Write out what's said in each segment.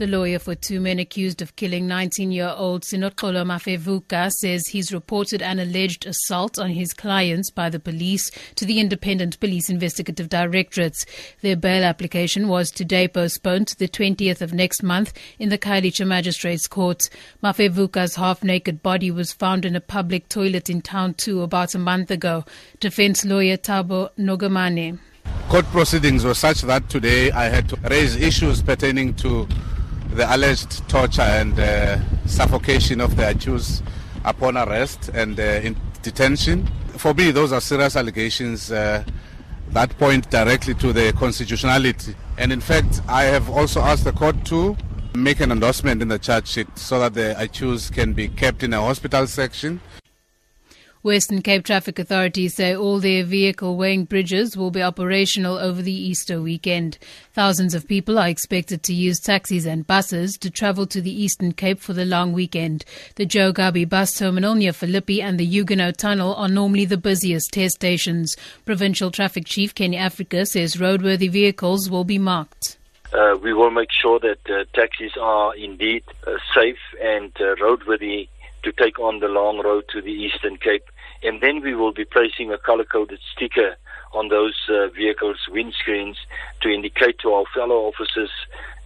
The lawyer for two men accused of killing 19 year old Sinoxolo Mafevuka says he's reported an alleged assault on his clients by the police to the Independent Police Investigative Directorate. Their bail application was today postponed to the 20th of next month in the Khayelitsha Magistrates Court. Mafevuka's half naked body was found in a public toilet in town 2 about a month ago. Defense lawyer Tabo Nogamane. Court proceedings were such that today I had to raise issues pertaining to the alleged torture and uh, suffocation of the accused upon arrest and uh, in detention. For me, those are serious allegations uh, that point directly to the constitutionality. And in fact, I have also asked the court to make an endorsement in the charge sheet so that the accused can be kept in a hospital section Western Cape traffic authorities say all their vehicle weighing bridges will be operational over the Easter weekend. Thousands of people are expected to use taxis and buses to travel to the Eastern Cape for the long weekend. The Joe Gqabi bus terminal near Philippi and the Huguenot Tunnel are normally the busiest test stations. Provincial Traffic Chief Kenny Africa says roadworthy vehicles will be marked. Uh, we will make sure that uh, taxis are indeed uh, safe and uh, roadworthy to take on the long road to the Eastern Cape. And then we will be placing a color coded sticker on those uh, vehicles' windscreens to indicate to our fellow officers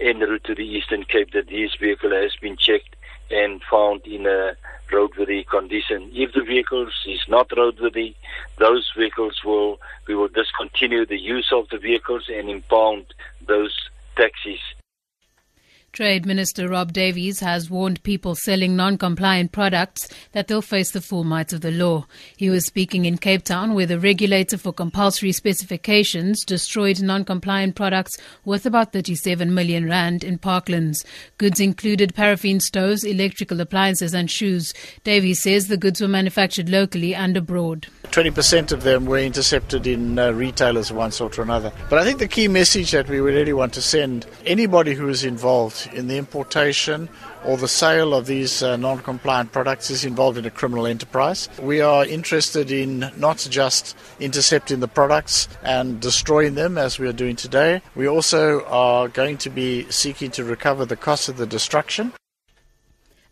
en route to the Eastern Cape that this vehicle has been checked and found in a roadworthy condition. If the vehicle is not roadworthy, those vehicles will we will discontinue the use of the vehicles and impound those taxis. Trade Minister Rob Davies has warned people selling non compliant products that they'll face the full might of the law. He was speaking in Cape Town where the regulator for compulsory specifications destroyed non compliant products worth about 37 million rand in Parklands. Goods included paraffin stoves, electrical appliances, and shoes. Davies says the goods were manufactured locally and abroad. 20% of them were intercepted in uh, retailers of one sort or another. But I think the key message that we really want to send anybody who is involved in the importation or the sale of these uh, non compliant products is involved in a criminal enterprise. We are interested in not just intercepting the products and destroying them as we are doing today, we also are going to be seeking to recover the cost of the destruction.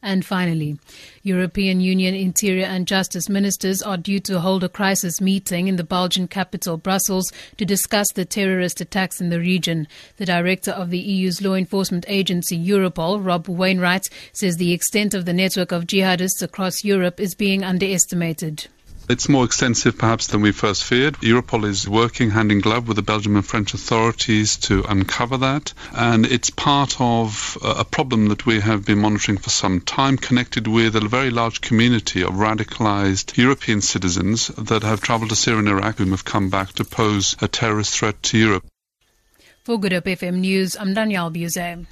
And finally, European Union Interior and Justice ministers are due to hold a crisis meeting in the Belgian capital, Brussels, to discuss the terrorist attacks in the region. The director of the EU's law enforcement agency, Europol, Rob Wainwright, says the extent of the network of jihadists across Europe is being underestimated. It's more extensive perhaps than we first feared. Europol is working hand in glove with the Belgian and French authorities to uncover that. And it's part of a problem that we have been monitoring for some time, connected with a very large community of radicalized European citizens that have traveled to Syria and Iraq and have come back to pose a terrorist threat to Europe. For Good Hope FM News, I'm Danielle Buse.